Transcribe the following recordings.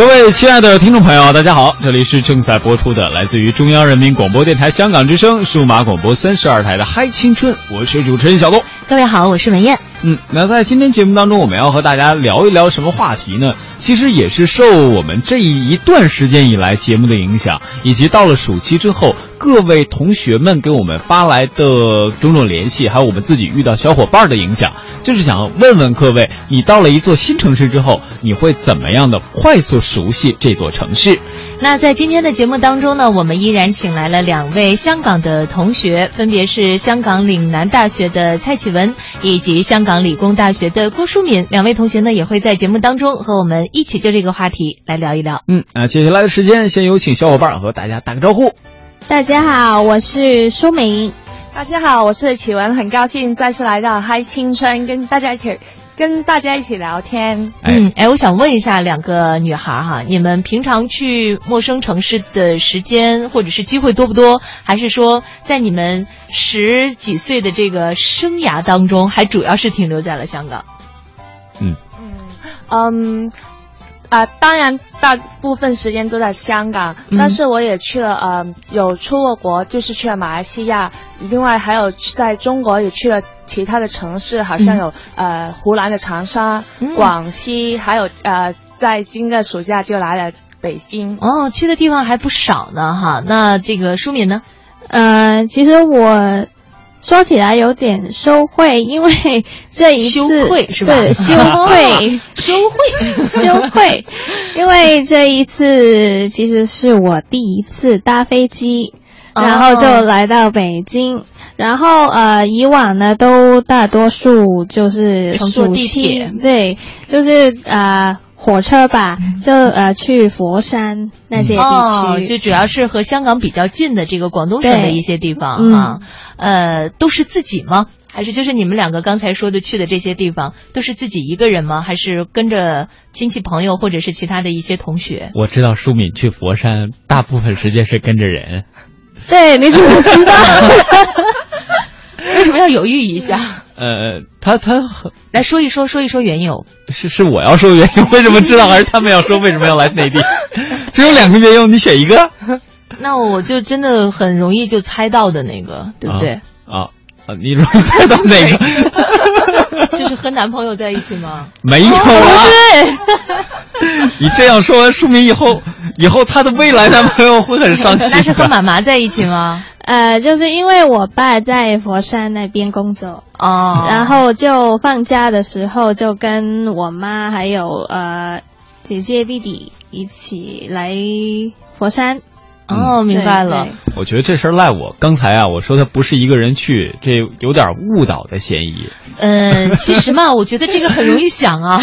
各位亲爱的听众朋友，大家好，这里是正在播出的来自于中央人民广播电台香港之声数码广播三十二台的《嗨青春》，我是主持人小东。各位好，我是文艳。嗯，那在今天节目当中，我们要和大家聊一聊什么话题呢？其实也是受我们这一段时间以来节目的影响，以及到了暑期之后，各位同学们给我们发来的种种联系，还有我们自己遇到小伙伴的影响，就是想问问各位，你到了一座新城市之后，你会怎么样的快速熟悉这座城市？那在今天的节目当中呢，我们依然请来了两位香港的同学，分别是香港岭南大学的蔡启文以及香港理工大学的郭淑敏。两位同学呢，也会在节目当中和我们一起就这个话题来聊一聊。嗯，那接下来的时间，先有请小伙伴和大家打个招呼。大家好，我是舒敏。大家好，我是启文，很高兴再次来到嗨青春，跟大家一起。跟大家一起聊天，嗯，哎，我想问一下两个女孩哈，你们平常去陌生城市的时间或者是机会多不多？还是说在你们十几岁的这个生涯当中，还主要是停留在了香港？嗯嗯嗯。啊，当然，大部分时间都在香港，但是我也去了，呃，有出过国，就是去了马来西亚，另外还有在中国也去了其他的城市，好像有呃湖南的长沙、广西，还有呃在今个暑假就来了北京。哦，去的地方还不少呢，哈。那这个舒敏呢？呃，其实我。说起来有点 羞愧，因为这一次对羞愧羞愧 羞愧，因为这一次其实是我第一次搭飞机，然后就来到北京，然后呃以往呢都大多数就是坐地铁，对，就是呃。火车吧，就呃去佛山那些地区，就主要是和香港比较近的这个广东省的一些地方啊。呃，都是自己吗？还是就是你们两个刚才说的去的这些地方，都是自己一个人吗？还是跟着亲戚朋友或者是其他的一些同学？我知道舒敏去佛山大部分时间是跟着人。对，你怎么知道？为什么要犹豫一下？呃，他他来说一说，说一说缘由。是是我要说缘由，为什么知道？还是他们要说为什么要来内地？只有两个缘由，你选一个。那我就真的很容易就猜到的那个，对不对？啊啊，你容易猜到哪个？就是和男朋友在一起吗？没有啊。你这样说完，说明以后以后她的未来男朋友会很伤心。那是和妈妈在一起吗？呃，就是因为我爸在佛山那边工作哦，然后就放假的时候就跟我妈还有呃姐姐弟弟一起来佛山。哦，明白了。我觉得这事儿赖我。刚才啊，我说他不是一个人去，这有点误导的嫌疑。嗯，其实嘛，我觉得这个很容易想啊。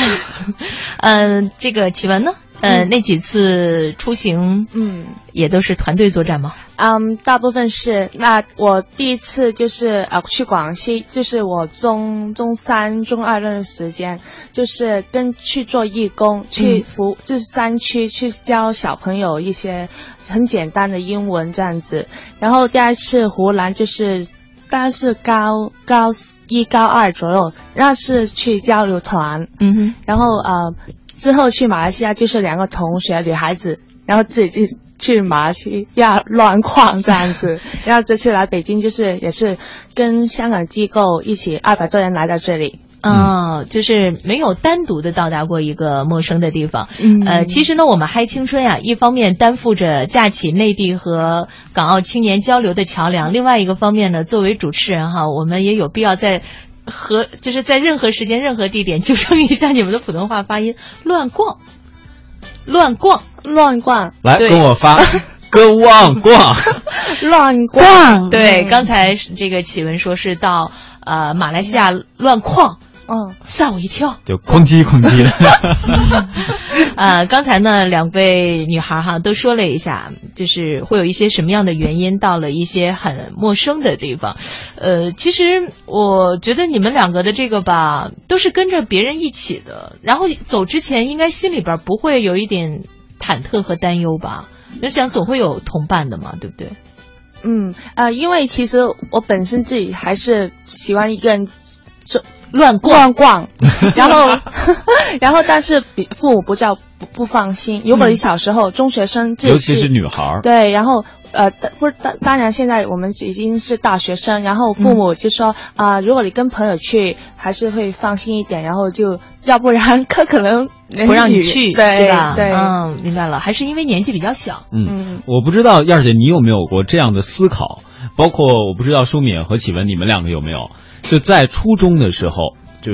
嗯，这个启文呢？呃，那几次出行，嗯，也都是团队作战吗？嗯，大部分是。那我第一次就是呃去广西，就是我中中三、中二那段时间，就是跟去做义工，去服就是山区去教小朋友一些很简单的英文这样子。然后第二次湖南就是，大概是高高一高二左右，那是去交流团。嗯哼，然后呃。之后去马来西亚就是两个同学女孩子，然后自己去去马来西亚乱逛这样子，然后这次来北京就是也是跟香港机构一起二百多人来到这里，嗯，就是没有单独的到达过一个陌生的地方，嗯，呃，其实呢，我们嗨青春呀，一方面担负着架起内地和港澳青年交流的桥梁，另外一个方面呢，作为主持人哈，我们也有必要在。和就是在任何时间、任何地点纠正一下你们的普通话发音，乱逛，乱逛，乱逛，来跟我发，跟旺逛，乱逛。对，刚才这个启文说是到呃马来西亚乱逛。嗯，吓我一跳，就哐叽哐叽的。呃，刚才呢，两位女孩哈都说了一下，就是会有一些什么样的原因到了一些很陌生的地方。呃，其实我觉得你们两个的这个吧，都是跟着别人一起的，然后走之前应该心里边不会有一点忐忑和担忧吧？就想总会有同伴的嘛，对不对？嗯，呃，因为其实我本身自己还是喜欢一个人。走乱逛。乱逛，然后 然后但是比父母不叫不不放心。如果你小时候中学生，自尤其是女孩儿，对，然后呃，当不是当当然，现在我们已经是大学生，然后父母就说啊、如果你跟朋友去，还是会放心一点，然后就要不然他可能不让你去，对是吧？对，嗯，明白了，还是因为年纪比较小。嗯，嗯。我不知道燕儿姐你有没有过这样的思考，包括我不知道舒敏和启文你们两个有没有，就在初中的时候，就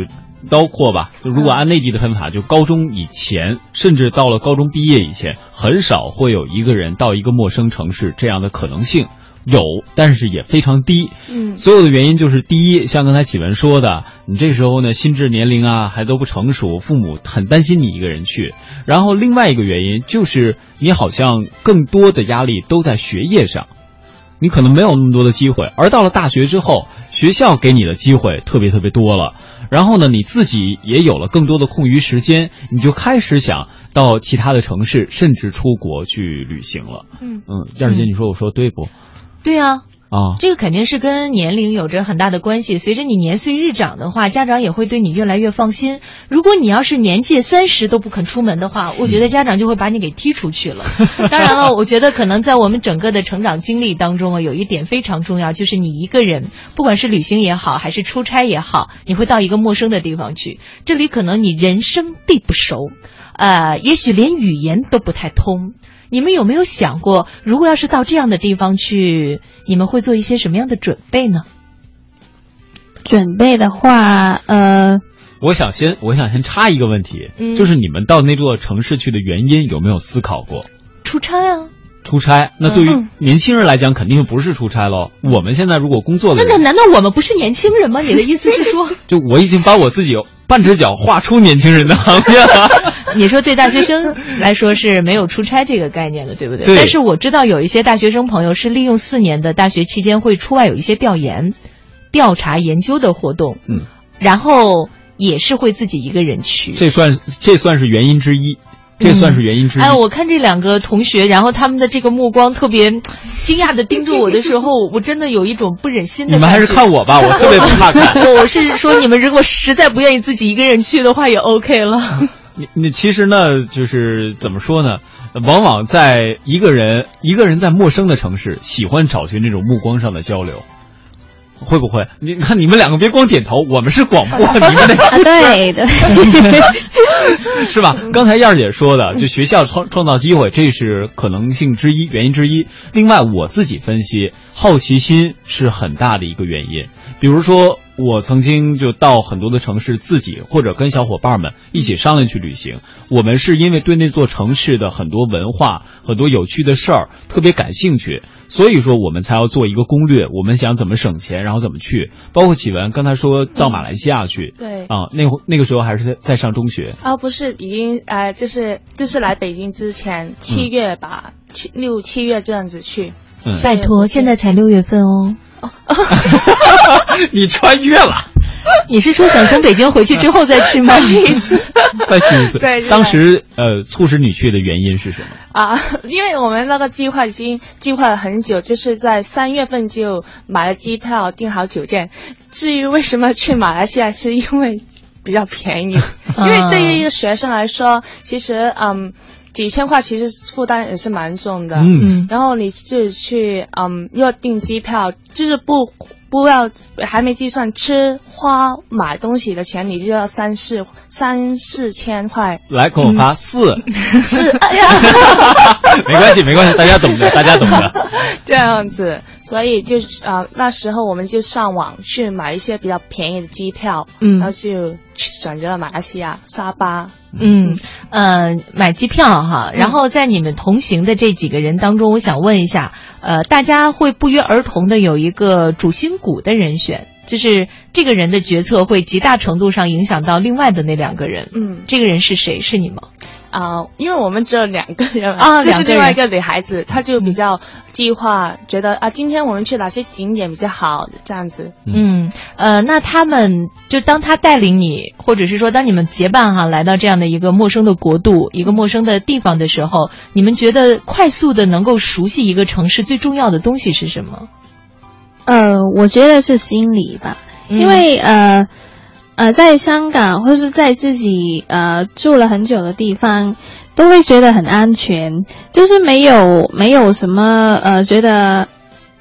包括吧，就如果按内地的分法，就高中以前，甚至到了高中毕业以前，很少会有一个人到一个陌生城市这样的可能性。有，但是也非常低。嗯所有的原因就是第一，像刚才启文说的，你这时候呢心智年龄啊还都不成熟，父母很担心你一个人去。然后另外一个原因就是你好像更多的压力都在学业上，你可能没有那么多的机会。而到了大学之后，学校给你的机会特别特别多了，然后呢你自己也有了更多的空余时间，你就开始想到其他的城市，甚至出国去旅行了。嗯嗯，燕儿姐，你说我说对不？对啊，啊，这个肯定是跟年龄有着很大的关系。随着你年岁日长的话，家长也会对你越来越放心。如果你要是年届三十都不肯出门的话，我觉得家长就会把你给踢出去了。当然了，我觉得可能在我们整个的成长经历当中啊，有一点非常重要，就是你一个人，不管是旅行也好，还是出差也好，你会到一个陌生的地方去，这里可能你人生地不熟，呃，也许连语言都不太通。你们有没有想过，如果要是到这样的地方去，你们会做一些什么样的准备呢？准备的话，呃，我想先，我想先插一个问题，嗯就是你们到那座城市去的原因有没有思考过？出差啊？出差，那对于嗯年轻人来讲，肯定不是出差喽。我们现在如果工作的人，那那难道我们不是年轻人吗？你的意思是说，就我已经把我自己半只脚画出年轻人的行列了。你说对大学生来说是没有出差这个概念的，对不对？对但是我知道有一些大学生朋友是利用四年的大学期间会出外有一些调研、调查、研究的活动，嗯，然后也是会自己一个人去。这算这算是原因之一，这算是原因之一。哎，我看这两个同学，然后他们的这个目光特别惊讶的盯着我的时候，我真的有一种不忍心的。你们还是看我吧，我特别不怕看。我我是说，你们如果实在不愿意自己一个人去的话，也 OK 了。你你其实呢，就是怎么说呢？往往在一个人一个人在陌生的城市，喜欢找寻这种目光上的交流。会不会？你看你们两个别光点头，我们是广播，你们得啊，对对，是吧？刚才燕儿姐说的，就学校创创造机会，这是可能性之一，原因之一。另外，我自己分析，好奇心是很大的一个原因。比如说，我曾经就到很多的城市，自己或者跟小伙伴们一起商量去旅行。我们是因为对那座城市的很多文化、很多有趣的事儿特别感兴趣，所以说我们才要做一个攻略。我们想怎么省钱，然后怎么去。包括启文刚才说到马来西亚去，对啊，那会那个时候还是在在上中学。啊，不是，已经呃，就是就是来北京之前七月吧，七六七月这样子去。嗯，拜托，现在才六月份哦。你穿越了，你是说想从北京回去之后再去吗？去一次 再去一次。对当时呃，促使你去的原因是什么？啊，因为我们那个计划已经计划了很久，就是在三月份就买了机票，订好酒店。至于为什么去马来西亚，是因为比较便宜，因为对于一个学生来说，其实嗯。几千块其实负担也是蛮重的，嗯。嗯然后你自己去嗯，要订机票，就是不不要还没计算吃花买东西的钱，你就要三四三四千块，来给我发四，是哎呀。没关系没关系，大家懂的，大家懂的。这样子，所以就呃那时候我们就上网去买一些比较便宜的机票，嗯然后就去选择了马来西亚沙巴。嗯，呃，买机票哈，然后在你们同行的这几个人当中，我想问一下，呃，大家会不约而同的有一个主心骨的人选，就是这个人的决策会极大程度上影响到另外的那两个人。嗯这个人是谁？是你吗？啊、因为我们只有两个人啊就是另外一个女孩子，她就比较计划，觉得啊，今天我们去哪些景点比较好，这样子。嗯，呃，那他们就当他带领你，或者是说当你们结伴哈来到这样的一个陌生的国度、一个陌生的地方的时候，你们觉得快速的能够熟悉一个城市最重要的东西是什么？呃，我觉得是心理吧，嗯因为呃，呃在香港或是在自己呃住了很久的地方，都会觉得很安全，就是没有没有什么呃觉得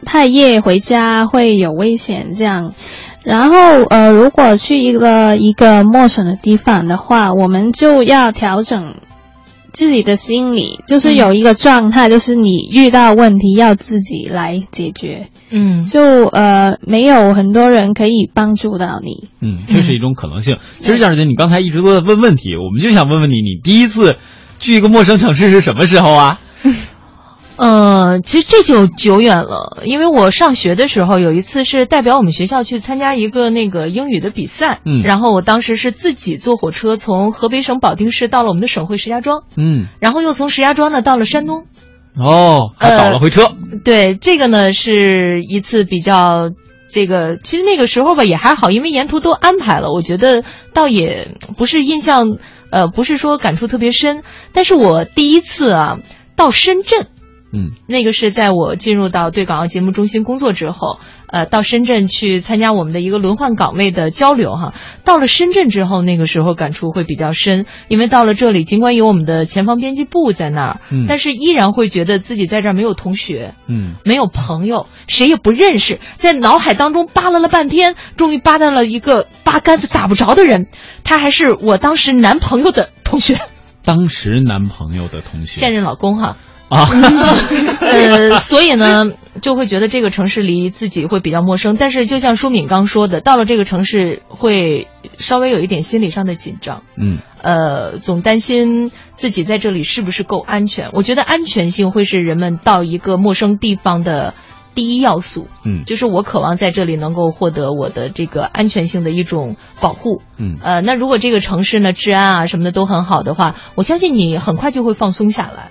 太夜回家会有危险这样。然后呃如果去一个一个陌生的地方的话，我们就要调整。自己的心理就是有一个状态，就是你遇到问题要自己来解决。嗯，就呃没有很多人可以帮助到你。嗯，这是一种可能性。其实小姐，你刚才一直都在问问题，我们就想问问你，你第一次去一个陌生城市是什么时候啊？呃，其实这就久远了，因为我上学的时候有一次是代表我们学校去参加一个那个英语的比赛，嗯，然后我当时是自己坐火车从河北省保定市到了我们的省会石家庄，嗯，然后又从石家庄呢到了山东，哦，还倒了回车，对，这个呢是一次比较这个，其实那个时候吧也还好，因为沿途都安排了，我觉得倒也不是印象，呃，不是说感触特别深，但是我第一次啊到深圳。嗯，那个是在我进入到对港澳节目中心工作之后，呃，到深圳去参加我们的一个轮换岗位的交流哈。到了深圳之后，那个时候感触会比较深，因为到了这里，尽管有我们的前方编辑部在那儿，嗯，但是依然会觉得自己在这儿没有同学，嗯，没有朋友，谁也不认识，在脑海当中扒拉了半天，终于扒到了一个八竿子打不着的人，他还是我当时男朋友的同学，当时男朋友的同学，现任老公哈。啊，呃，所以呢，就会觉得这个城市离自己会比较陌生。但是，就像舒敏刚说的，到了这个城市会稍微有一点心理上的紧张。嗯，呃，总担心自己在这里是不是够安全。我觉得安全性会是人们到一个陌生地方的第一要素。嗯，就是我渴望在这里能够获得我的这个安全性的一种保护。嗯，呃，那如果这个城市呢治安啊什么的都很好的话，我相信你很快就会放松下来。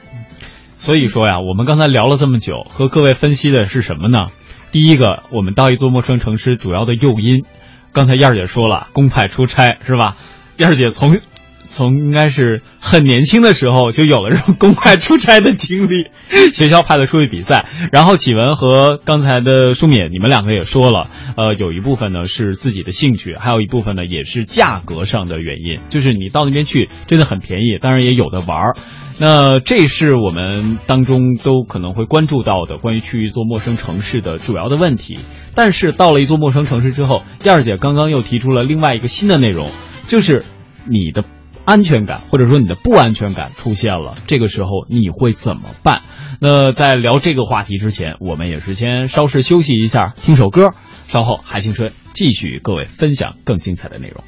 所以说呀，我们刚才聊了这么久，和各位分析的是什么呢？第一个，我们到一座陌生城市主要的诱因，刚才燕儿姐说了，公派出差是吧？燕儿姐从从应该是很年轻的时候就有了这种公派出差的经历，学校派的出去比赛。然后启文和刚才的舒敏，你们两个也说了，呃，有一部分呢是自己的兴趣，还有一部分呢也是价格上的原因，就是你到那边去真的很便宜，当然也有的玩儿。那这是我们当中都可能会关注到的关于去一座陌生城市的主要的问题。但是到了一座陌生城市之后，燕儿姐刚刚又提出了另外一个新的内容，就是你的安全感或者说你的不安全感出现了，这个时候你会怎么办？那在聊这个话题之前，我们也是先稍事休息一下，听首歌，稍后海青春继续与各位分享更精彩的内容。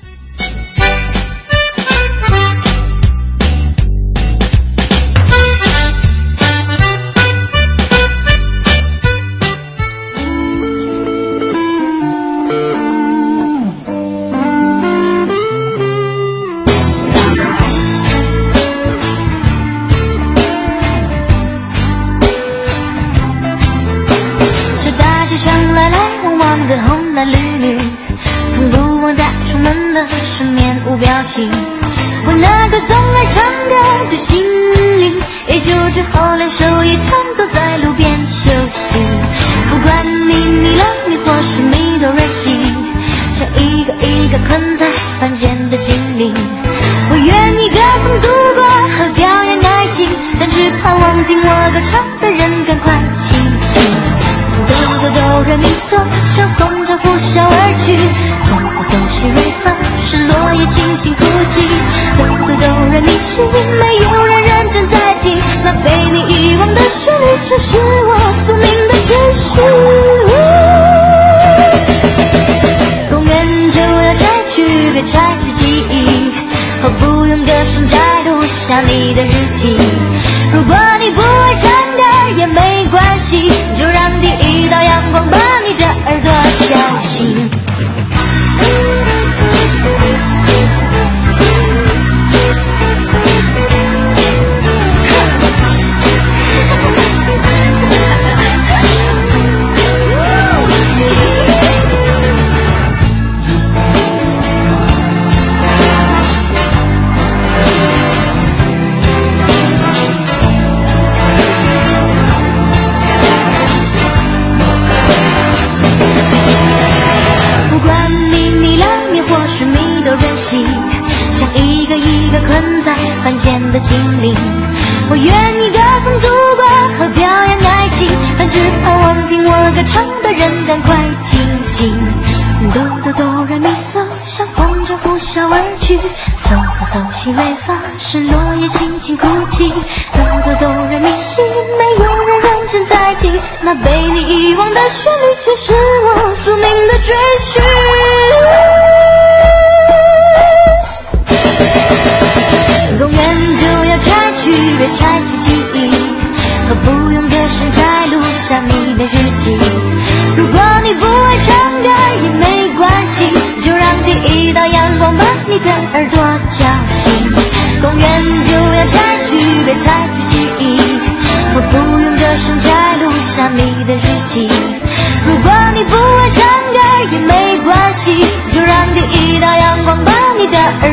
光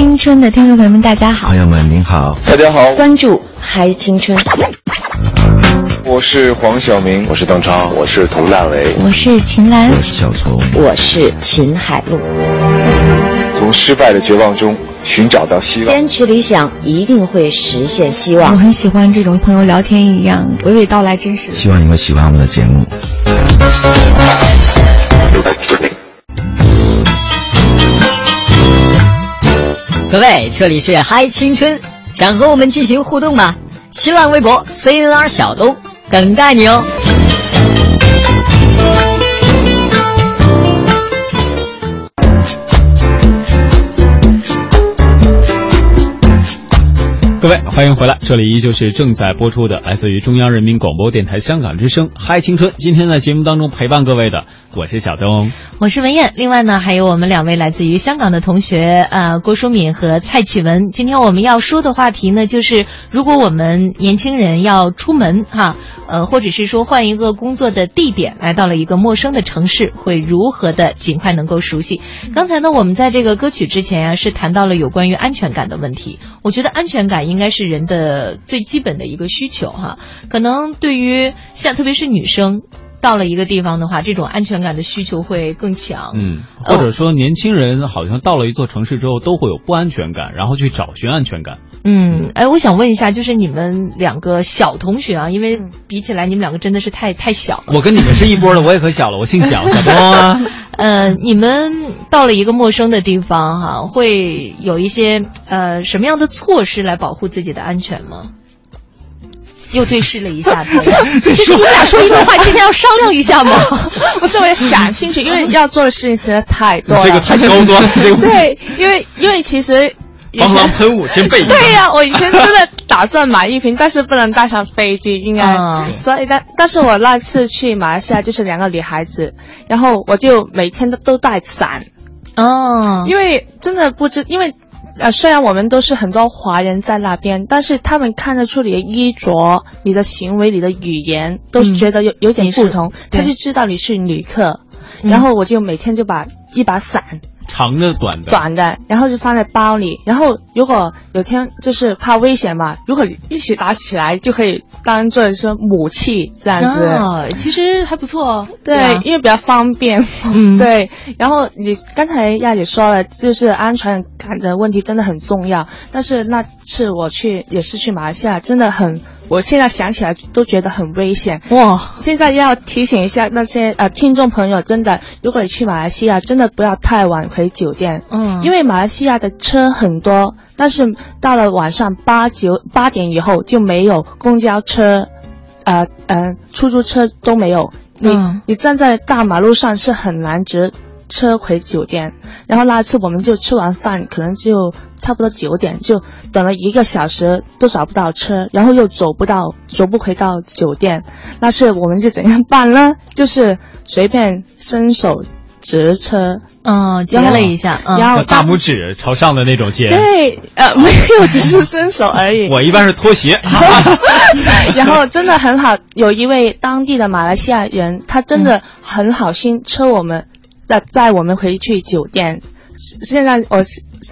青春的听众朋友们，大家好朋，友们您好，大家好，关注嗨青春，我是黄晓明，我是邓超，我是佟大为。我是秦岚，我是小虫，我是秦海璐。从失败的绝望中寻找到希望。坚持理想，一定会实现希望我。很喜欢这种朋友聊天一样娓娓道来，真实。希望你会喜欢我们的节目。各位，这里是嗨青春，想和我们进行互动吗？新浪微博 CNR 小东等待你哦。各位，欢迎回来，这里依旧是正在播出的，来自于中央人民广播电台香港之声《嗨青春》。今天在节目当中陪伴各位的，我是小东。我是文燕，另外呢还有我们两位来自于香港的同学，呃，郭淑敏和蔡启文。今天我们要说的话题呢，就是如果我们年轻人要出门哈，呃，或者是说换一个工作的地点，来到了一个陌生的城市，会如何的尽快能够熟悉？刚才呢，我们在这个歌曲之前呀、是谈到了有关于安全感的问题。我觉得安全感应该是人的最基本的一个需求哈。可能对于像特别是女生。到了一个地方的话，这种安全感的需求会更强。嗯，或者说年轻人好像到了一座城市之后都会有不安全感，然后去找寻安全感。嗯，哎，我想问一下，就是你们两个小同学啊，因为比起来你们两个真的是太太小了。我跟你们是一波的，我也可小了，我姓小，小东啊。呃，你们到了一个陌生的地方哈、会有一些呃什么样的措施来保护自己的安全吗？又对视了一下 他，就是你俩说一段话之前要商量一下吗？不是，我也想清楚，因为要做的事情实在太多了。这个太高端了，这个 对，因为因为其实以防狼前喷雾先备。对呀、我以前真的打算买一瓶，但是不能带上飞机，应该。嗯所以但但是我那次去马来西亚就是两个女孩子，然后我就每天都都带伞，哦，因为真的不知因为。呃，虽然我们都是很多华人在那边，但是他们看得出你的衣着、你的行为、你的语言，都是觉得有、有点不同，他就知道你是旅客。嗯然后我就每天就把一把伞长的短的。短的，然后就放在包里。然后如果有天就是怕危险嘛，如果一起打起来就可以当做说武器这样子。哦，其实还不错哦。对，啊因为比较方便。嗯对。然后你刚才亚姐说了，就是安全感的问题真的很重要。但是那次我去也是去马来西亚，真的很，我现在想起来都觉得很危险。哇，现在要提醒一下那些呃听众朋友，真的，如果你去马来西亚，真的不要太晚回酒店，嗯，因为马来西亚的车很多，但是到了晚上八九八点以后就没有公交车，呃呃出租车都没有，你、嗯。你站在大马路上是很难直车回酒店。然后那次我们就吃完饭，可能就差不多九点，就等了一个小时都找不到车，然后又走不到，走不回到酒店。那是我们就怎样办呢？就是随便伸手直车，嗯，接了一下，嗯、然后大拇指朝上的那种接。对，呃，没有，只是伸手而已。我一般是拖鞋。然后真的很好，有一位当地的马来西亚人，他真的很好心车我们，载载我们回去酒店。现在我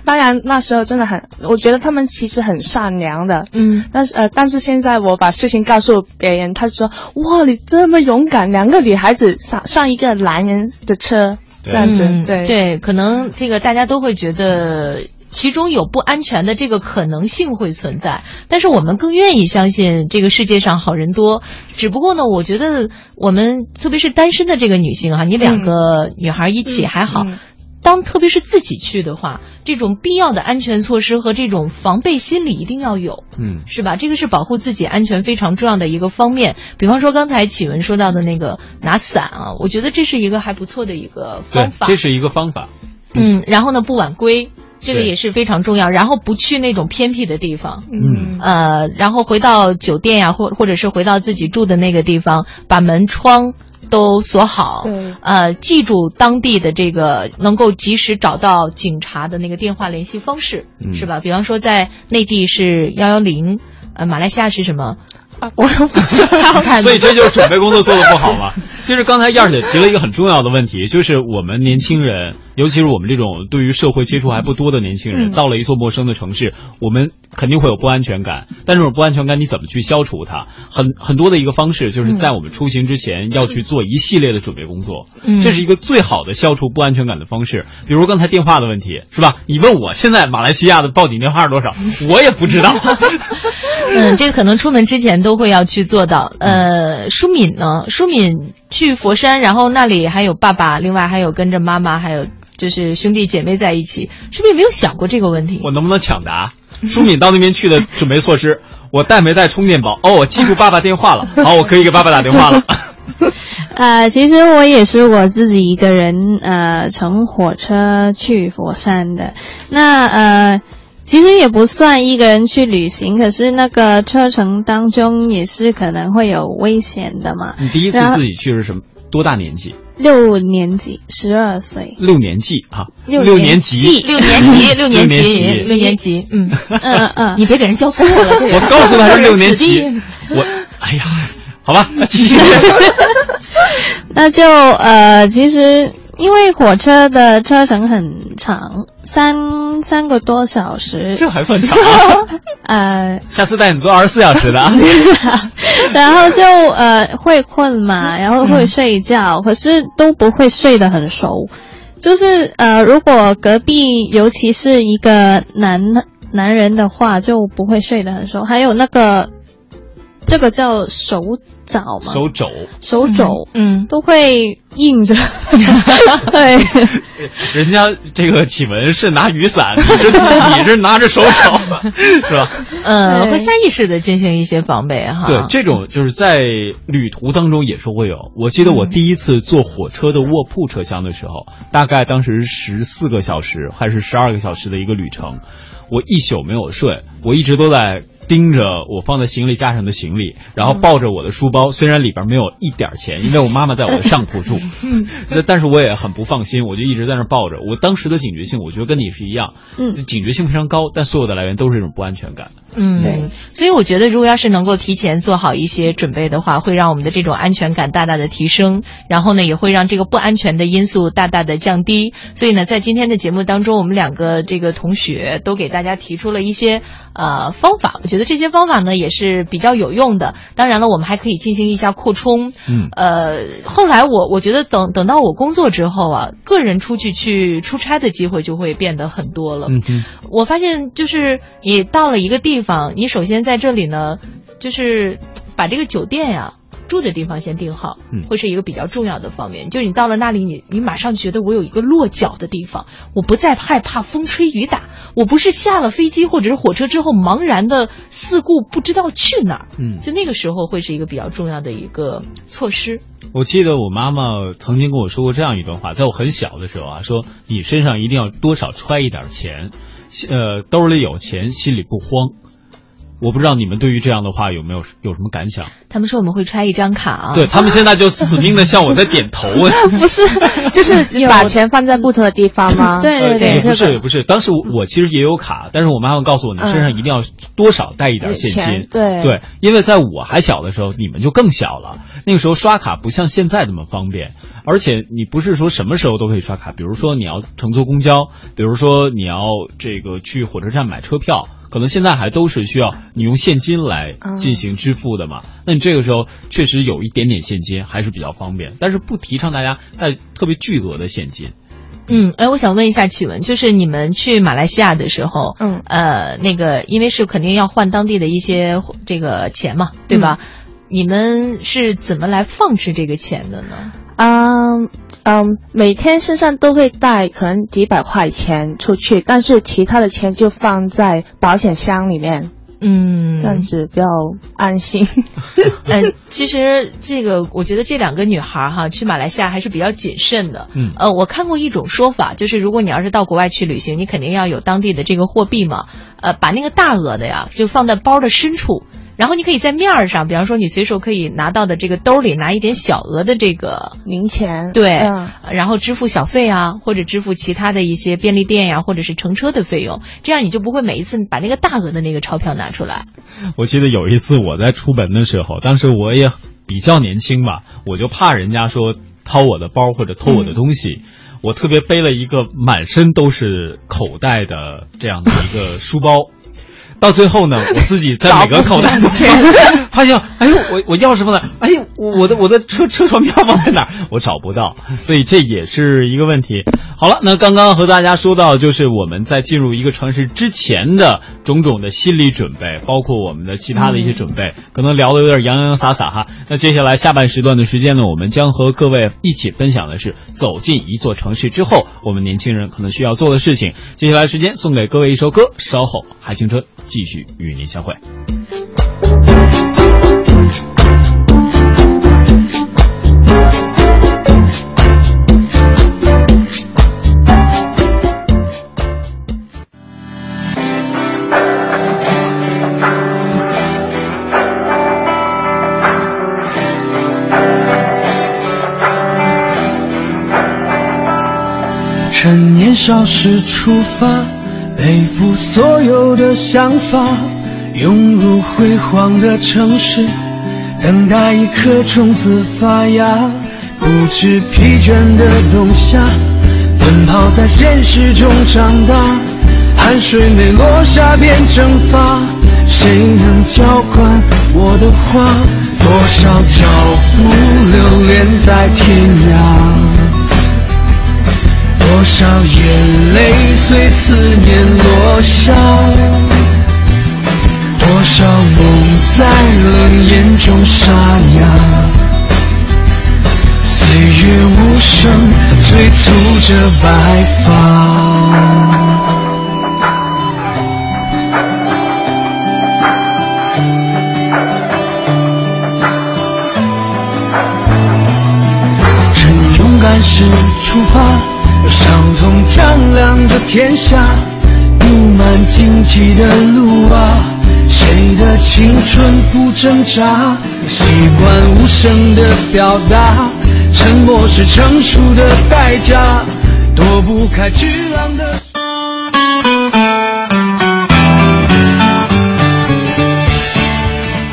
当然那时候真的很，我觉得他们其实很善良的，嗯，但是呃，但是现在我把事情告诉别人，他说哇，你这么勇敢，两个女孩子上上一个男人的车，这样子，嗯、对对，可能这个大家都会觉得。其中有不安全的这个可能性会存在，但是我们更愿意相信这个世界上好人多。只不过呢，我觉得我们特别是单身的这个女性哈、啊，你两个女孩一起还好。嗯嗯当特别是自己去的话，这种必要的安全措施和这种防备心理一定要有，嗯，是吧？这个是保护自己安全非常重要的一个方面。比方说刚才启文说到的那个拿伞啊，我觉得这是一个还不错的一个方法。这是一个方法。嗯，然后呢，不晚归。这个也是非常重要，然后不去那种偏僻的地方，嗯，呃，然后回到酒店呀、啊，或或者是回到自己住的那个地方，把门窗都锁好，对，呃，记住当地的这个能够及时找到警察的那个电话联系方式，嗯、是吧？比方说在内地是幺幺零，呃，马来西亚是什么？啊，我又不知道。所以这就是准备工作做的不好嘛。其实刚才燕儿姐提了一个很重要的问题，就是我们年轻人，尤其是我们这种对于社会接触还不多的年轻人，嗯、到了一座陌生的城市，我们肯定会有不安全感。但这种不安全感你怎么去消除它？很很多的一个方式，就是在我们出行之前要去做一系列的准备工作。嗯，这是一个最好的消除不安全感的方式。比如刚才电话的问题，是吧？你问我现在马来西亚的报警电话是多少，我也不知道。嗯，这个可能出门之前都会要去做到。呃，舒敏呢？舒敏去佛山，然后那里还有爸爸，另外还有跟着妈妈，还有就是兄弟姐妹在一起，是不是也没有想过这个问题？我能不能抢答？舒敏到那边去的准备措施，我带没带充电宝？哦，我记住爸爸电话了，好，我可以给爸爸打电话了。呃，其实我也是我自己一个人呃乘火车去佛山的，那呃。其实也不算一个人去旅行，可是那个车程当中也是可能会有危险的嘛。你第一次自己去是什么？多大年纪？六年级，十二岁。六年级啊，六年级，六年级，六年级，六年级，嗯 嗯嗯，你别给人教错了。我告诉他是 六年级，我哎呀，好吧，继续。那就呃，其实。因为火车的车程很长，三三个多小时，这还算长、啊。呃，下次带你坐二十四小时的。然后就呃会困嘛，然后会睡觉，嗯、可是都不会睡得很熟。就是呃，如果隔壁尤其是一个男男人的话，就不会睡得很熟。还有那个。这个叫手肘吗？手肘，手肘，嗯，都会硬着。对，人家这个启文是拿雨伞，你是你是拿着手肘，是吧？呃，会下意识的进行一些防备哈。对，这种就是在旅途当中也是会有。我记得我第一次坐火车的卧铺车厢的时候，大概当时十四个小时还是十二个小时的一个旅程，我一宿没有睡，我一直都在。盯着我放在行李架上的行李，然后抱着我的书包，虽然里边没有一点钱，因为我妈妈在我的上铺住，那 但是我也很不放心，我就一直在那抱着。我当时的警觉性，我觉得跟你是一样，嗯，警觉性非常高，但所有的来源都是这种不安全感。嗯，对，所以我觉得，如果要是能够提前做好一些准备的话，会让我们的这种安全感大大的提升，然后呢，也会让这个不安全的因素大大的降低。所以呢，在今天的节目当中，我们两个这个同学都给大家提出了一些呃方法，我觉得这些方法呢也是比较有用的。当然了，我们还可以进行一下扩充。嗯，呃，后来我我觉得等等到我工作之后啊，个人出去去出差的机会就会变得很多了。嗯哼，我发现就是你到了一个地方，你首先在这里呢，就是把这个酒店呀、住的地方先定好，嗯会是一个比较重要的方面。就是你到了那里，你你马上觉得我有一个落脚的地方，我不再害怕风吹雨打，我不是下了飞机或者是火车之后茫然的四顾不知道去哪儿。嗯，就那个时候会是一个比较重要的一个措施。我记得我妈妈曾经跟我说过这样一段话，在我很小的时候啊，说你身上一定要多少揣一点钱，呃，兜里有钱，心里不慌。我不知道你们对于这样的话有没有有什么感想？他们说我们会揣一张卡啊。对他们现在就死命的向我在点头。不是，就是 把钱放在不同的地方吗？对 对对，也不是也不是。当时我其实也有卡，但是我妈妈告诉我，你身上一定要多少带一点现金。对对，因为在我还小的时候，你们就更小了。那个时候刷卡不像现在那么方便，而且你不是说什么时候都可以刷卡。比如说你要乘坐公交，比如说你要这个去火车站买车票。可能现在还都是需要你用现金来进行支付的嘛？那你这个时候确实有一点点现金还是比较方便，但是不提倡大家带特别巨额的现金。嗯，哎，我想问一下启文，就是你们去马来西亚的时候，嗯，呃，那个因为是肯定要换当地的一些这个钱嘛，对吧？你们是怎么来放置这个钱的呢？嗯嗯，每天身上都会带可能几百块钱出去，但是其他的钱就放在保险箱里面。嗯，这样子比较安心。嗯，其实这个我觉得这两个女孩哈去马来西亚还是比较谨慎的。嗯，呃，我看过一种说法，就是如果你要是到国外去旅行，你肯定要有当地的这个货币嘛。呃，把那个大额的呀，就放在包的深处。然后你可以在面儿上，比方说你随手可以拿到的这个兜里拿一点小额的这个零钱，对，嗯、然后支付小费啊，或者支付其他的一些便利店呀，或者是乘车的费用，这样你就不会每一次把那个大额的那个钞票拿出来。我记得有一次我在出门的时候，当时我也比较年轻吧，我就怕人家说掏我的包或者偷我的东西，嗯、我特别背了一个满身都是口袋的这样的一个书包。到最后呢，我自己在每个口袋都 发现，哎呦，我我钥匙放在，哎呦，我的我的车车船票放在哪儿？我找不到，所以这也是一个问题。好了，那刚刚和大家说到，就是我们在进入一个城市之前的种种的心理准备，包括我们的其他的一些准备，可能聊的有点洋洋洒洒哈。那接下来下半时段的时间呢，我们将和各位一起分享的是走进一座城市之后，我们年轻人可能需要做的事情。接下来时间送给各位一首歌，稍后还青春。继续与您相会。趁年少时出发。背负所有的想法，涌入辉煌的城市，等待一颗种子发芽，不知疲倦的冬夏，奔跑在现实中长大，汗水没落下便蒸发，谁能浇灌我的花？多少脚步流连在天涯。多少眼泪随思念落下，多少梦在冷眼中沙哑。岁月无声，催促着白发。趁勇敢时出发。伤痛丈量着天下，布满荆棘的路啊，谁的青春不挣扎？习惯无声的表达，沉默是成熟的代价，躲不开巨浪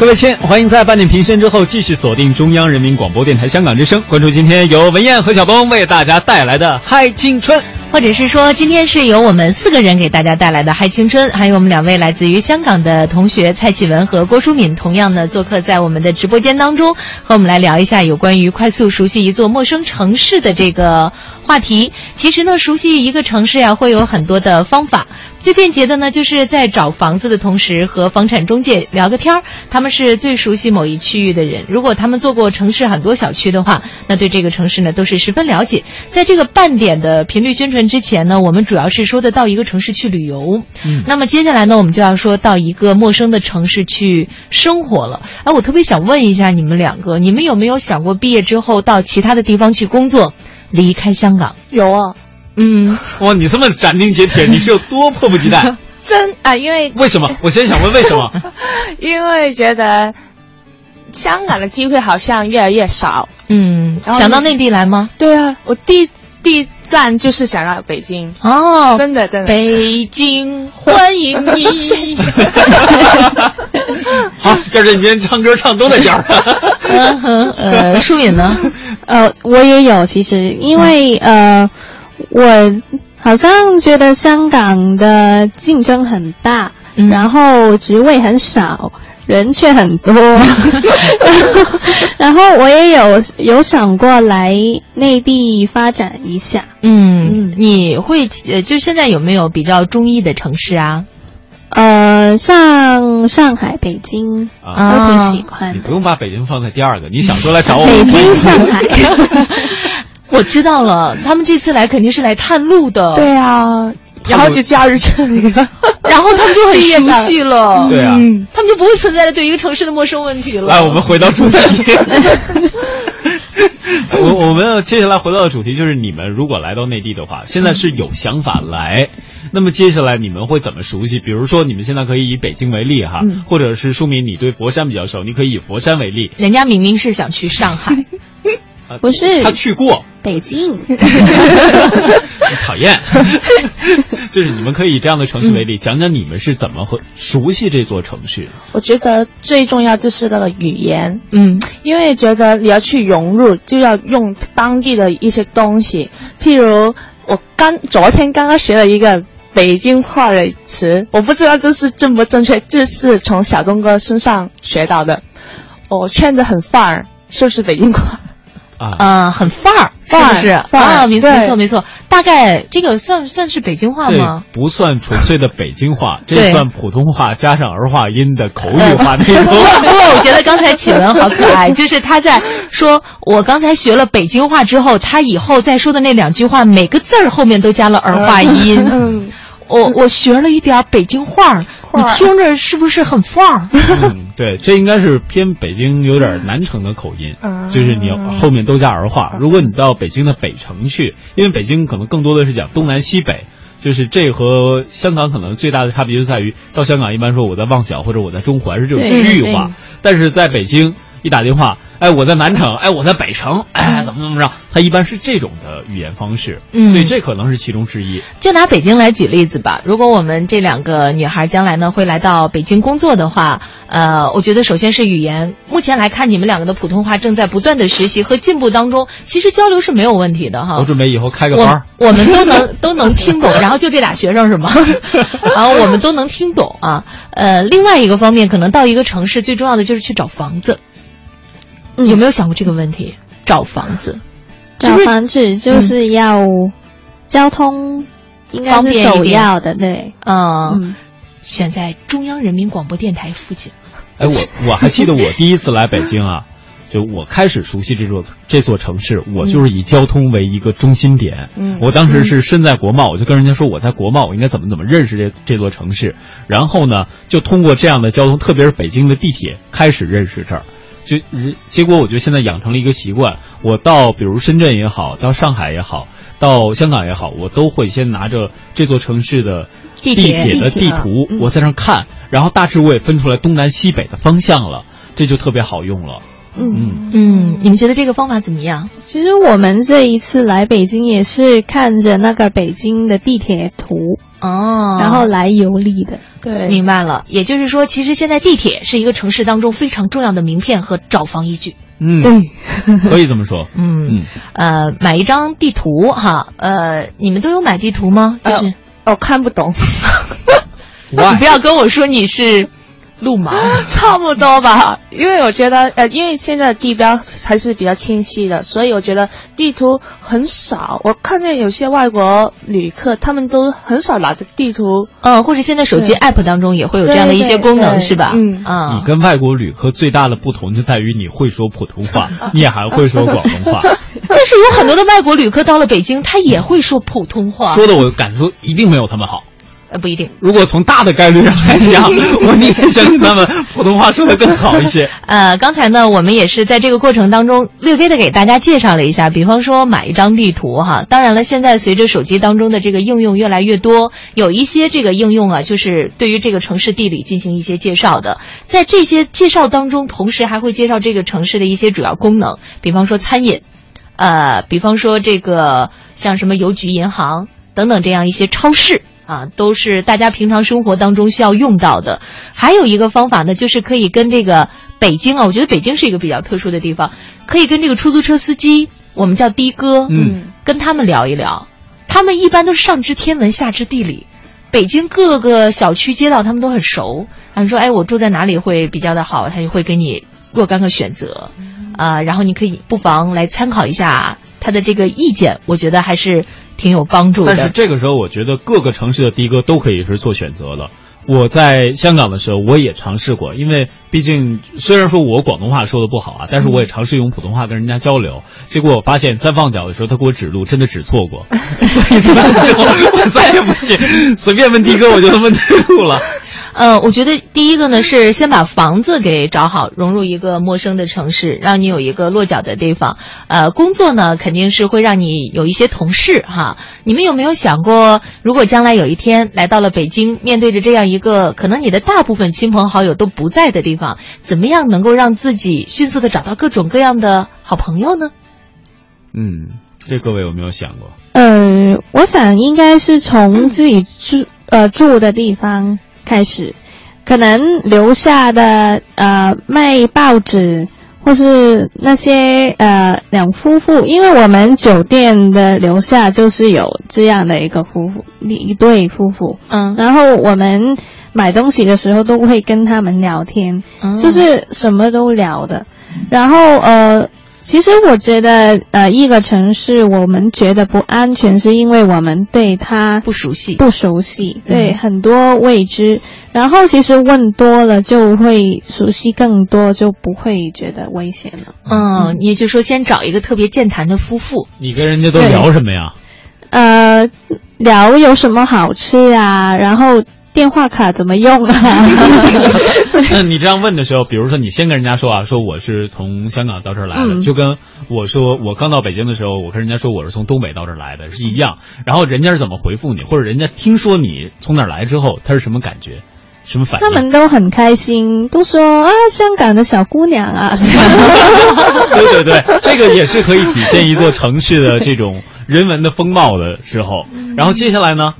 各位亲，欢迎在半点评声之后继续锁定中央人民广播电台香港之声，关注今天由文燕和小东为大家带来的嗨青春，或者是说今天是由我们四个人给大家带来的嗨青春，还有我们两位来自于香港的同学蔡启文和郭淑敏，同样呢做客在我们的直播间当中，和我们来聊一下有关于快速熟悉一座陌生城市的这个话题。其实呢，熟悉一个城市呀，会有很多的方法。最便捷的呢，就是在找房子的同时和房产中介聊个天儿。他们是最熟悉某一区域的人，如果他们做过城市很多小区的话，那对这个城市呢都是十分了解。在这个半点的频率宣传之前呢，我们主要是说的到一个城市去旅游。嗯，那么接下来呢，我们就要说到一个陌生的城市去生活了。哎，我特别想问一下你们两个，你们有没有想过毕业之后到其他的地方去工作，离开香港？有啊。嗯，哇，你这么斩钉截铁，你是有多迫不及待？真啊，因为为什么？我先想问为什么？因为觉得香港的机会好像越来越少。嗯，想到内地来吗？对啊，我第第一站就是想到北京。哦，真的真的。北京欢迎你。好，要是你今天唱歌唱都在这儿。嗯哼，呃，舒敏呢？呃，我也有，其实因为呃，我好像觉得香港的竞争很大，嗯、然后职位很少，人却很多，然后我也有有想过来内地发展一下。嗯，嗯你会呃，就现在有没有比较中意的城市啊？呃，像上海、北京，啊、都挺喜欢你不用把北京放在第二个，你想说来找我。北京、上海。我知道了，他们这次来肯定是来探路的。对啊，然后就加入这里了，然后他们就很熟悉了。对啊，他们就不会存在着对一个城市的陌生问题了。来，我们回到主题。我我们接下来回到的主题就是，你们如果来到内地的话，现在是有想法来，那么接下来你们会怎么熟悉？比如说，你们现在可以以北京为例哈，嗯、或者是说明你对佛山比较熟，你可以以佛山为例。人家明明是想去上海，啊、不是他去过北京，讨厌。就是你们可以以这样的城市为例，嗯、讲讲你们是怎么会熟悉这座城市。我觉得最重要就是那个语言，嗯，因为觉得你要去融入，就要用当地的一些东西。譬如我刚昨天刚刚学了一个北京话的词，我不知道这是正不正确，就是从小东哥身上学到的。我圈的很范儿，就是北京话。啊，呃，很范儿，是不是？啊，没错，没错，没错。大概这个算算是北京话吗？不算纯粹的北京话，这算普通话加上儿化音的口语化那种。不过我觉得刚才启文好可爱，就是他在说，我刚才学了北京话之后，他以后再说的那两句话，每个字儿后面都加了儿化音。嗯，我我学了一点北京话，你听着是不是很范儿？嗯，对，这应该是偏北京有点南城的口音，嗯、就是你后面都加儿化。如果你到北京的北城去，因为北京可能更多的是讲东南西北，就是这和香港可能最大的差别就在于，到香港一般说我在旺角或者我在中环是这种区域化，但是在北京一打电话，哎，我在南城，哎，我在北城，哎，怎么怎么着，他一般是这种的语言方式，嗯，所以这可能是其中之一。就拿北京来举例子吧，如果我们这两个女孩将来呢会来到北京工作的话，呃，我觉得首先是语言，目前来看你们两个的普通话正在不断的学习和进步当中，其实交流是没有问题的哈。我准备以后开个班我，我们都能 都能听懂，然后就这俩学生是吗？然后我们都能听懂啊。呃，另外一个方面，可能到一个城市最重要的就是去找房子。嗯、有没有想过这个问题？找房子，找房子就是要交通，应该是首要的，对，嗯，嗯选在中央人民广播电台附近。哎，我我还记得我第一次来北京啊，就我开始熟悉这座这座城市，我就是以交通为一个中心点。嗯，我当时是身在国贸，我就跟人家说我在国贸，我应该怎么怎么认识这这座城市。然后呢，就通过这样的交通，特别是北京的地铁，开始认识这儿。就结果，我觉得现在养成了一个习惯，我到比如深圳也好，到上海也好，到香港也好，我都会先拿着这座城市的地铁的地图，我在那看，然后大致我也分出来东南西北的方向了，这就特别好用了。嗯嗯，你们觉得这个方法怎么样？其实我们这一次来北京也是看着那个北京的地铁图哦，然后来游历的。对，明白了。也就是说，其实现在地铁是一个城市当中非常重要的名片和找房依据。嗯，对，可以这么说。嗯嗯，呃，买一张地图哈，呃，你们都有买地图吗？就是我、哦、看不懂。你不要跟我说你是。路盲 差不多吧，因为我觉得，呃，因为现在的地标还是比较清晰的，所以我觉得地图很少。我看见有些外国旅客，他们都很少拿着地图，嗯，或者现在手机 app 当中也会有这样的一些功能，是吧？嗯啊，你跟外国旅客最大的不同就在于你会说普通话，你也还会说广东话。但是有很多的外国旅客到了北京，他也会说普通话，说的我感觉说一定没有他们好。呃，不一定。如果从大的概率上来讲，我宁愿相信他们普通话说的更好一些。呃，刚才呢，我们也是在这个过程当中略微的给大家介绍了一下，比方说买一张地图哈。当然了，现在随着手机当中的这个应用越来越多，有一些这个应用啊，就是对于这个城市地理进行一些介绍的。在这些介绍当中，同时还会介绍这个城市的一些主要功能，比方说餐饮，呃，比方说这个像什么邮局、银行等等这样一些超市。啊，都是大家平常生活当中需要用到的。还有一个方法呢，就是可以跟这个北京啊，我觉得北京是一个比较特殊的地方，可以跟这个出租车司机，我们叫的哥，嗯，跟他们聊一聊。他们一般都是上知天文下知地理，北京各个小区街道他们都很熟。他们说，哎，我住在哪里会比较的好，他就会给你若干个选择，啊，然后你可以不妨来参考一下他的这个意见，我觉得还是。挺有帮助的，但是这个时候，我觉得各个城市的的哥都可以是做选择的。我在香港的时候，我也尝试过，因为毕竟虽然说我广东话说的不好啊，但是我也尝试用普通话跟人家交流。结果我发现，在旺角的时候，他给我指路，真的指错过。所以之后，我再也不信随便问的哥，我就能问对路了。呃，我觉得第一个呢是先把房子给找好，融入一个陌生的城市，让你有一个落脚的地方。呃，工作呢肯定是会让你有一些同事哈。你们有没有想过，如果将来有一天来到了北京，面对着这样一个可能你的大部分亲朋好友都不在的地方，怎么样能够让自己迅速的找到各种各样的好朋友呢？嗯，这各位有没有想过？呃，我想应该是从自己住呃住的地方。开始，可能留下的呃卖报纸，或是那些呃两夫妇，因为我们酒店的楼下就是有这样的一个夫妇，一对夫妇，嗯，然后我们买东西的时候都会跟他们聊天，就是什么都聊的，然后呃。其实我觉得，呃，一个城市我们觉得不安全，是因为我们对它不熟悉，不熟悉，对很多未知。然后其实问多了，就会熟悉更多，就不会觉得危险了。嗯，也就是说，先找一个特别健谈的夫妇。你跟人家都聊什么呀？呃，聊有什么好吃啊，然后。电话卡怎么用啊？那你这样问的时候，比如说你先跟人家说啊，说我是从香港到这儿来的，就跟我说我刚到北京的时候，我跟人家说我是从东北到这儿来的，是一样。然后人家是怎么回复你，或者人家听说你从哪儿来之后，他是什么感觉，什么反应？他们都很开心，都说啊，香港的小姑娘啊。对对对，这个也是可以体现一座城市的这种人文的风貌的时候。然后接下来呢？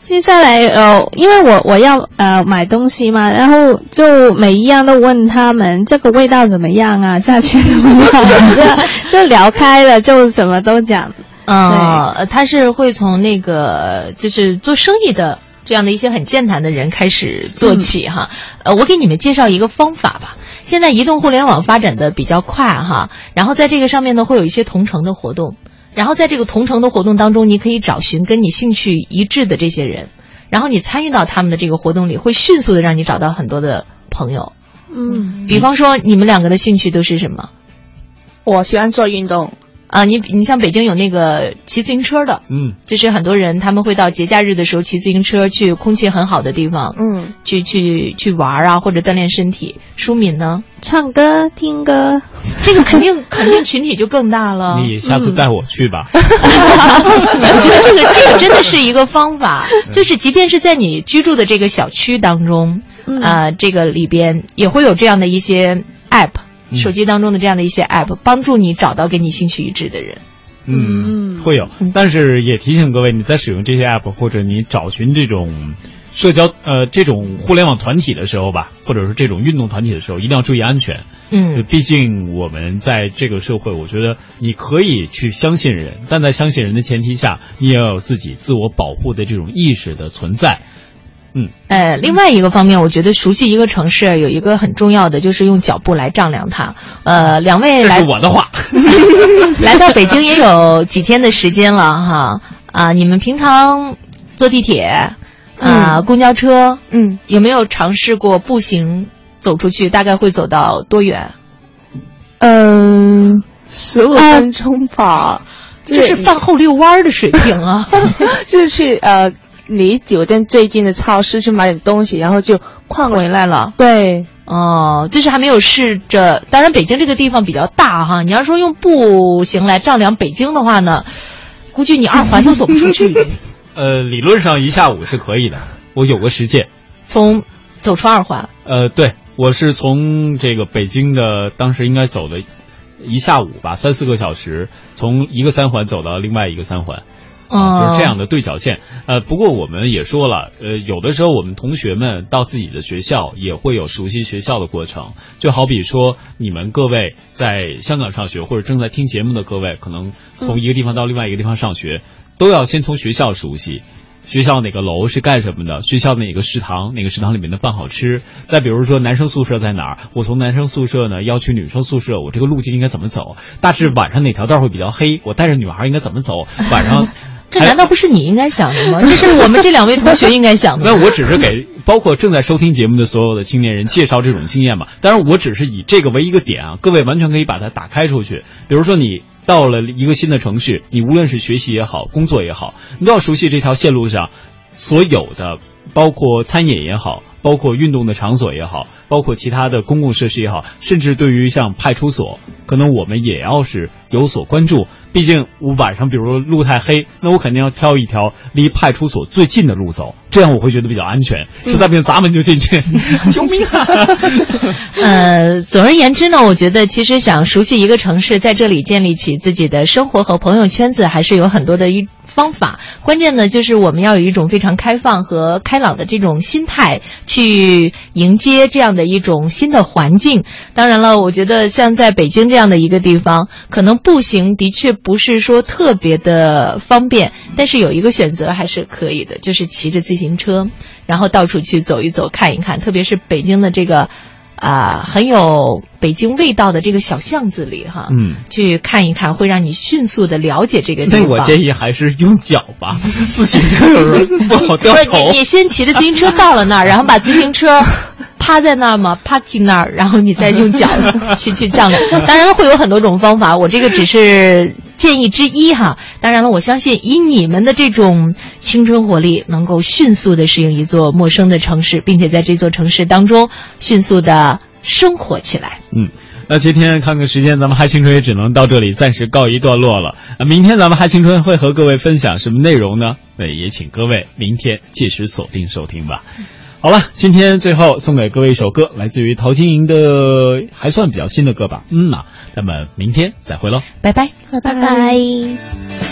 接下来，呃，因为我我要呃买东西嘛，然后就每一样都问他们这个味道怎么样啊，价钱怎么样，就就聊开了，就什么都讲。呃，他是会从那个就是做生意的这样的一些很健谈的人开始做起哈。呃，我给你们介绍一个方法吧。现在移动互联网发展的比较快哈，然后在这个上面呢会有一些同城的活动。然后在这个同城的活动当中，你可以找寻跟你兴趣一致的这些人，然后你参与到他们的这个活动里，会迅速的让你找到很多的朋友。嗯，比方说你们两个的兴趣都是什么？我喜欢做运动。啊，你你像北京有那个骑自行车的，嗯，就是很多人他们会到节假日的时候骑自行车去空气很好的地方，嗯，去去去玩啊，或者锻炼身体。舒敏呢，唱歌听歌，这个肯定肯定群体就更大了。你下次带我去吧。我觉得这个这个真的是一个方法，就是即便是在你居住的这个小区当中，呃，这个里边也会有这样的一些 app。手机当中的这样的一些 app，帮助你找到跟你兴趣一致的人。嗯，会有，但是也提醒各位，你在使用这些 app 或者你找寻这种社交呃这种互联网团体的时候吧，或者是这种运动团体的时候，一定要注意安全。嗯，毕竟我们在这个社会，我觉得你可以去相信人，但在相信人的前提下，你也要有自己自我保护的这种意识的存在。嗯，呃，另外一个方面，我觉得熟悉一个城市有一个很重要的，就是用脚步来丈量它。呃，两位来，这是我的话，来到北京也有几天的时间了哈。啊，你们平常坐地铁啊，公交车，嗯，有没有尝试过步行走出去？大概会走到多远？嗯，十五分钟吧。这是饭后遛弯的水平啊，就是去呃。离酒店最近的超市去买点东西，然后就逛回来了。对，哦，就是还没有试着。当然，北京这个地方比较大哈，你要说用步行来丈量北京的话呢，估计你二环都走不出去。呃，理论上一下午是可以的，我有个实践。从走出二环？呃，对，我是从这个北京的，当时应该走的一下午吧，三四个小时，从一个三环走到另外一个三环。啊，就是这样的对角线。呃，不过我们也说了，呃，有的时候我们同学们到自己的学校也会有熟悉学校的过程。就好比说，你们各位在香港上学或者正在听节目的各位，可能从一个地方到另外一个地方上学，都要先从学校熟悉。学校哪个楼是干什么的？学校哪个食堂？哪个食堂里面的饭好吃？再比如说男生宿舍在哪儿？我从男生宿舍呢要去女生宿舍，我这个路径应该怎么走？大致晚上哪条道会比较黑？我带着女孩应该怎么走？晚上。这难道不是你应该想的吗？这是我们这两位同学应该想的。那我只是给包括正在收听节目的所有的青年人介绍这种经验嘛。当然，我只是以这个为一个点啊，各位完全可以把它打开出去。比如说，你到了一个新的城市，你无论是学习也好，工作也好，你都要熟悉这条线路上所有的，包括餐饮也好，包括运动的场所也好。包括其他的公共设施也好，甚至对于像派出所，可能我们也要是有所关注。毕竟我晚上，比如说路太黑，那我肯定要挑一条离派出所最近的路走，这样我会觉得比较安全。实在不行砸门就进去，救命啊！呃，总而言之呢，我觉得其实想熟悉一个城市，在这里建立起自己的生活和朋友圈子，还是有很多的一方法。关键呢，就是我们要有一种非常开放和开朗的这种心态去迎接这样的。一种新的环境，当然了，我觉得像在北京这样的一个地方，可能步行的确不是说特别的方便，但是有一个选择还是可以的，就是骑着自行车，然后到处去走一走、看一看，特别是北京的这个。啊，很有北京味道的这个小巷子里哈，嗯，去看一看，会让你迅速的了解这个地方。那我建议还是用脚吧，自行车有时候不好掉头。你你先骑着自行车到了那儿，然后把自行车趴在那儿嘛，parking 那儿，然后你再用脚 去去降。当然会有很多种方法，我这个只是。建议之一哈，当然了，我相信以你们的这种青春活力，能够迅速的适应一座陌生的城市，并且在这座城市当中迅速的生活起来。嗯，那今天看看时间，咱们嗨青春也只能到这里暂时告一段落了。啊，明天咱们嗨青春会和各位分享什么内容呢？那也请各位明天届时锁定收听吧。好了，今天最后送给各位一首歌，来自于陶晶莹的，还算比较新的歌吧。嗯呐。咱们明天再会喽，拜拜拜，拜拜。